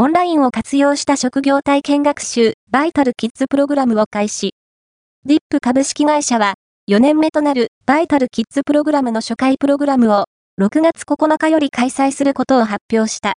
オンラインを活用した職業体験学習、バイタルキッズプログラムを開始。ディップ株式会社は、4年目となるバイタルキッズプログラムの初回プログラムを、6月9日より開催することを発表した。